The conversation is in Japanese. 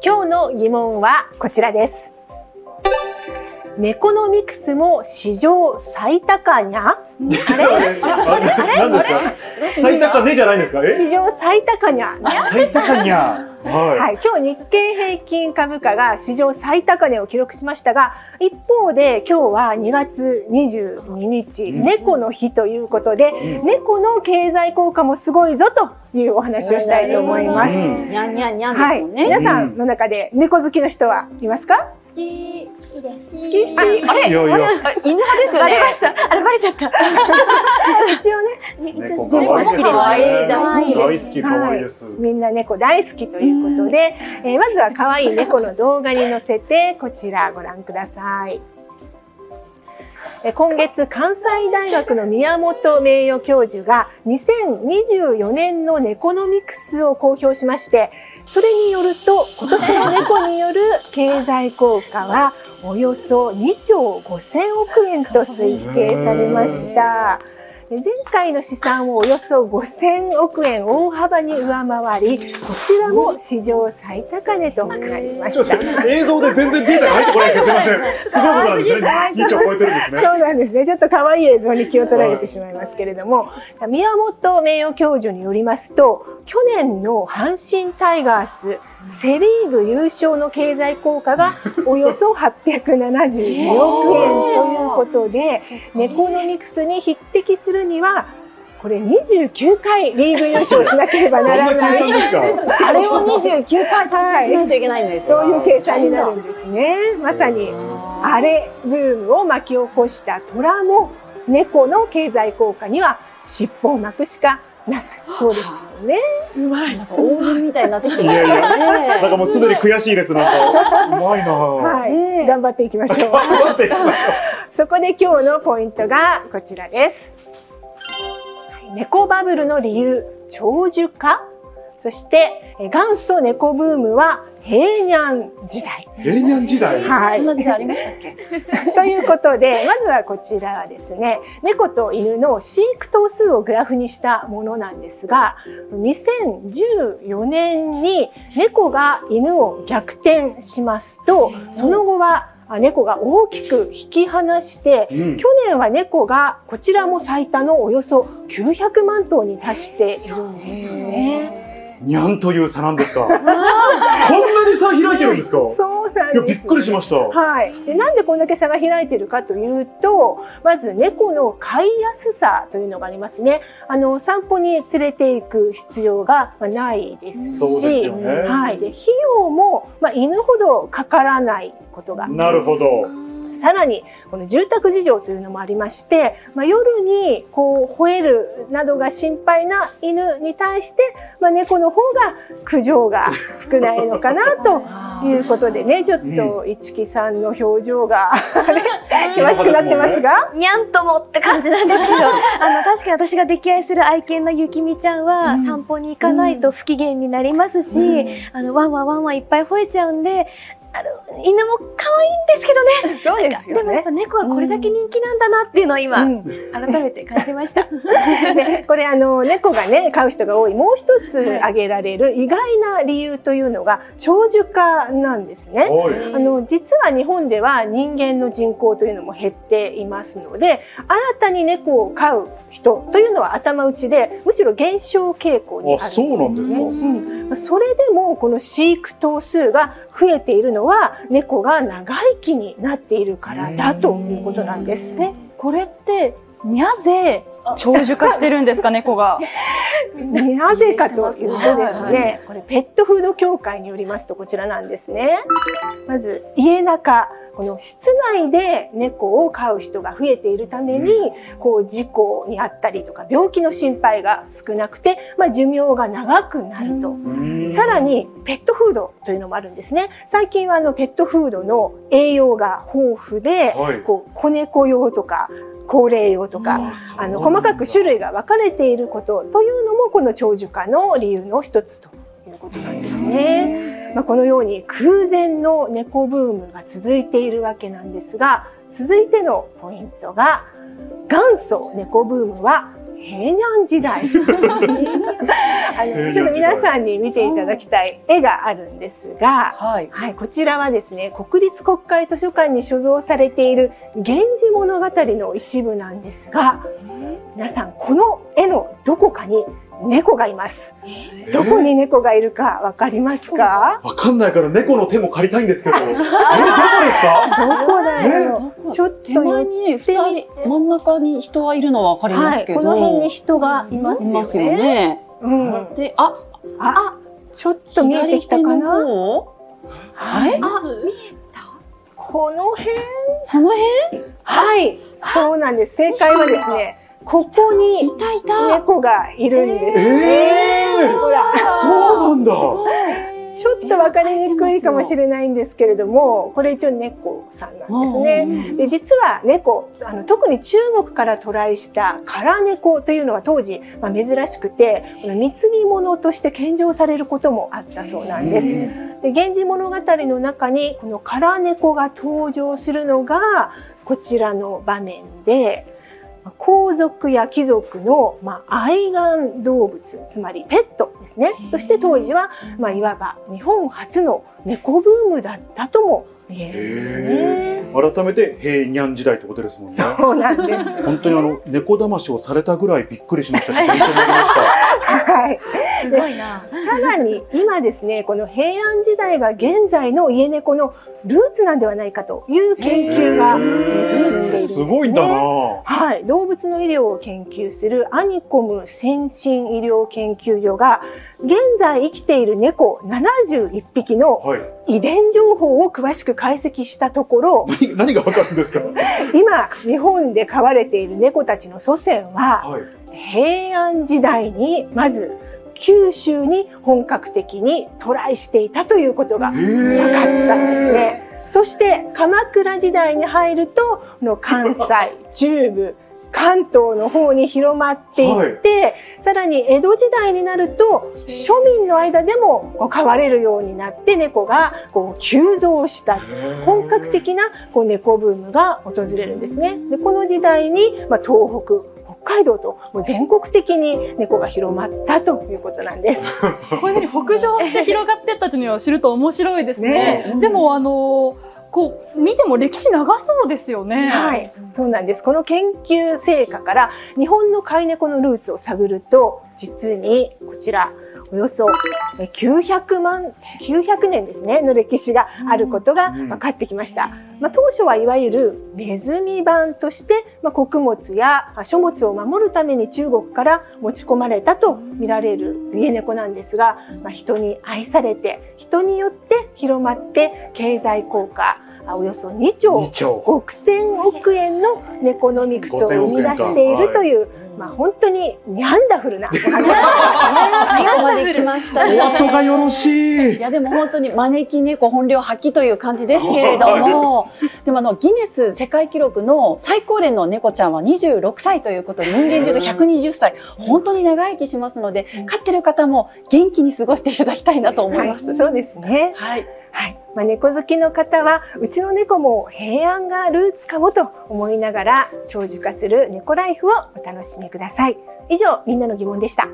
今日の疑問はこちらです。ネコノミクスも史上最高にゃあれ？あれ？何ですか最高値じゃないんですか？え？史上最高にゃ。最高にゃははい、今日日経平均株価が史上最高値を記録しましたが、一方で今日は2月22日、うん。猫の日ということで、猫の経済効果もすごいぞというお話をしたいと思います。うん。にゃんにゃんにゃんですはい。皆さんの中で猫好きの人はいますか？好き。好きです。好き？あれ？いやいや。あれあ犬派ですよね。バレました。あれバレちゃった。一応ね、い。猫可愛いです可愛いね。大好き大好き可愛いです。みんな猫大好きということで、えーまずは可愛い猫の動画に載せて、こちらご覧ください。今月、関西大学の宮本名誉教授が2024年のネコノミクスを公表しまして、それによると、今年の猫による経済効果はおよそ2兆5000億円と推計されました。で前回の試算をおよそ5000億円大幅に上回り、こちらも史上最高値となりまし。すいません映像で全然データが入ってこないんですすいません。すごいことなんですね。2兆超えてるんですね。そうなんですね。ちょっと可愛い映像に気を取られてしまいますけれども、宮本名誉教授によりますと、去年の阪神タイガース、セリーグ優勝の経済効果がおよそ872億円ということで、ネコノミクスに匹敵するには、これ29回リーグ優勝しなければならない。算ですか？あれを29回達成しないといけないんですよ。そういう計算になるんですね。まさに、あれブームを巻き起こした虎も、猫の経済効果には尻尾を巻くしかなさそうですよね。うまい。なんか大喜利みたいになってきていますよやいや、なんね。かもうすでに悔しいです。なんか、うまいなぁ。はい、頑張っていきましょう。頑張っていきましょそこで今日のポイントがこちらです。はい猫バブルの理由、長寿化そして、え元祖猫ブームは平安時代。う。平安時代？はいそん。な時代ありましたっけ？ということで、まずはこちらはですね、猫と犬の飼育頭数をグラフにしたものなんですが、2014年に猫が犬を逆転しますと、その後はあ猫が大きく引き離して、うん去年は猫がこちらも最多のおよそ900万頭に達しているんですよね。にゃんという差なんですか。開いてるんですか？そうなんいや、です。びっくりしました。はい。で、なんでこんだけ差が開いてるかというと、まず猫の飼いやすさというのがありますね。あの、散歩に連れて行く必要がまあないですし、そうですよねはい。で、費用も、まあ、犬ほどかからないことがなるほど。さらに、この住宅事情というのもありまして、まあ、夜にこう吠えるなどが心配な犬に対して、まあ、猫の方が苦情が少ないのかなということでね、ちょっと市木さんの表情が、あれ、険しくなってますが、にゃんともって感じなんですけど、あの、確かに私が溺愛する愛犬のゆきみちゃんは、散歩に行かないと不機嫌になりますし、あの、ワンワンワンワンいっぱい吠えちゃうんで、あの、犬も可愛いんですけどね。そうですよねでもやっぱ。猫はこれだけ人気なんだなっていうのを今、うん改めて感じました。で これあの猫がね飼う人が多いもう一つ挙げられる意外な理由というのが長寿化なんですね。はい。あの、実は日本では人間の人口というのも減っていますので、新たに猫を飼う人というのは頭打ちで、むしろ減少傾向にあるんです、ね。あそうなんですかうんまあそれでも、この飼育頭数が増えているのは、猫が長生きになっているからだということなんです。え、これって、にゃぜ長寿化してるんですか、猫が？なぜかというとですね、これペットフード協会によりますとこちらなんですね。まず家中、この室内で猫を飼う人が増えているために、こう事故にあったりとか病気の心配が少なくて、まあ寿命が長くなると。さらに、ペットフードというのもあるんですね。最近はあのペットフードの栄養が豊富で、はいこう子猫用とか、高齢用とか、あの細かく種類が分かれていることというのもこの長寿化の理由の一つということなんですね。まあ、このように空前の猫ブームが続いているわけなんですが、続いてのポイントが、元祖猫ブームは平安時代。あの、ちょっと皆さんに見ていただきたい絵があるんですが、はい。はい、こちらはですね、国立国会図書館に所蔵されている源氏物語の一部なんですが、皆さん、この絵のどこかに猫がいます。どこに猫がいるかわかりますか？わかんないから猫の手も借りたいんですけど。え、どこですか？どこだよ。ちょっと手前にね、寄ってみ二人、真ん中に人がいるのはわかりまはい、すけど。この辺に人がいますよね。うん。で、あ、あ、ちょっと見えてきたかな？方？はい。あこの辺？その辺？はい。そうなんです。正解はですね、ここに。猫がいるんです。えーほら。そうなんだ。ちょっと分かりにくいかもしれないんですけれども、これ一応猫さんなんですね。で実は猫あの、特に中国から渡来したカラネコというのは当時、まあ、珍しくて、この貢ぎ物として献上されることもあったそうなんです。で、源氏物語の中に、このカラネコが登場するのが、こちらの場面で、皇族や貴族の、まあ、愛玩動物、つまりペットですね。そして当時は、まあ、いわば日本初の猫ブームだったとも言えるんですね。改めて平安時代ってことですもんね。そうなんです。本当にあの、猫騙しをされたぐらいびっくりしましたし、勉強になりました。はい。すごいな。さらに今ですね、この平安時代が現在の家猫のルーツなんではないかという研究がえー進んでいるんです、ね。すごいんだなはい。動物の医療を研究するアニコム先進医療研究所が、現在生きている猫71匹のはい。遺伝情報を詳しく解析したところ、何何がわかるんですか？今、日本で飼われている猫たちの祖先は、はい。平安時代に、まず、九州に本格的に渡来していたということがへ分かったんですね。そして、鎌倉時代に入ると、この関西、中部、関東の方に広まっていって、さらに江戸時代になると、庶民の間でも飼われるようになって、猫がこう急増した。本格的なこう猫ブームが訪れるんですね。でこの時代に、まあ、東北、北海道ともう全国的に猫が広まったということなんです。こういうふうに北上して広がってったっていうのを知ると面白いですね。ねでも、あのこう、見ても歴史長そうですよね。はい、そうなんです。この研究成果から日本の飼い猫のルーツを探ると、実にこちら、およそえ900万、900年ですね、の歴史があることが分かってきました。まあ、当初はいわゆるネズミ版として、まあ、穀物やあ書物を守るために中国から持ち込まれたと見られる家猫なんですが、まあ、人に愛されて、人によって広まって経済効果、あおよそ2兆2兆。5000億円の猫のミクスを生み出しているという、まあ本当にニャンダフルなお話ですね。ここまで来ましたね。お後がよろしいい。やでも本当に招き猫本領発揮という感じですけれども、でもあのギネス世界記録の最高齢の猫ちゃんは26歳ということで人間でいうと120歳、本当に長生きしますので、飼ってる方も元気に過ごしていただきたいなと思います。はい、そうですね。はい。はい。まあ、猫好きの方は、うちの猫も平安がルーツかもと思いながら、長寿化する猫ライフをお楽しみください。以上、みんなの疑問でした。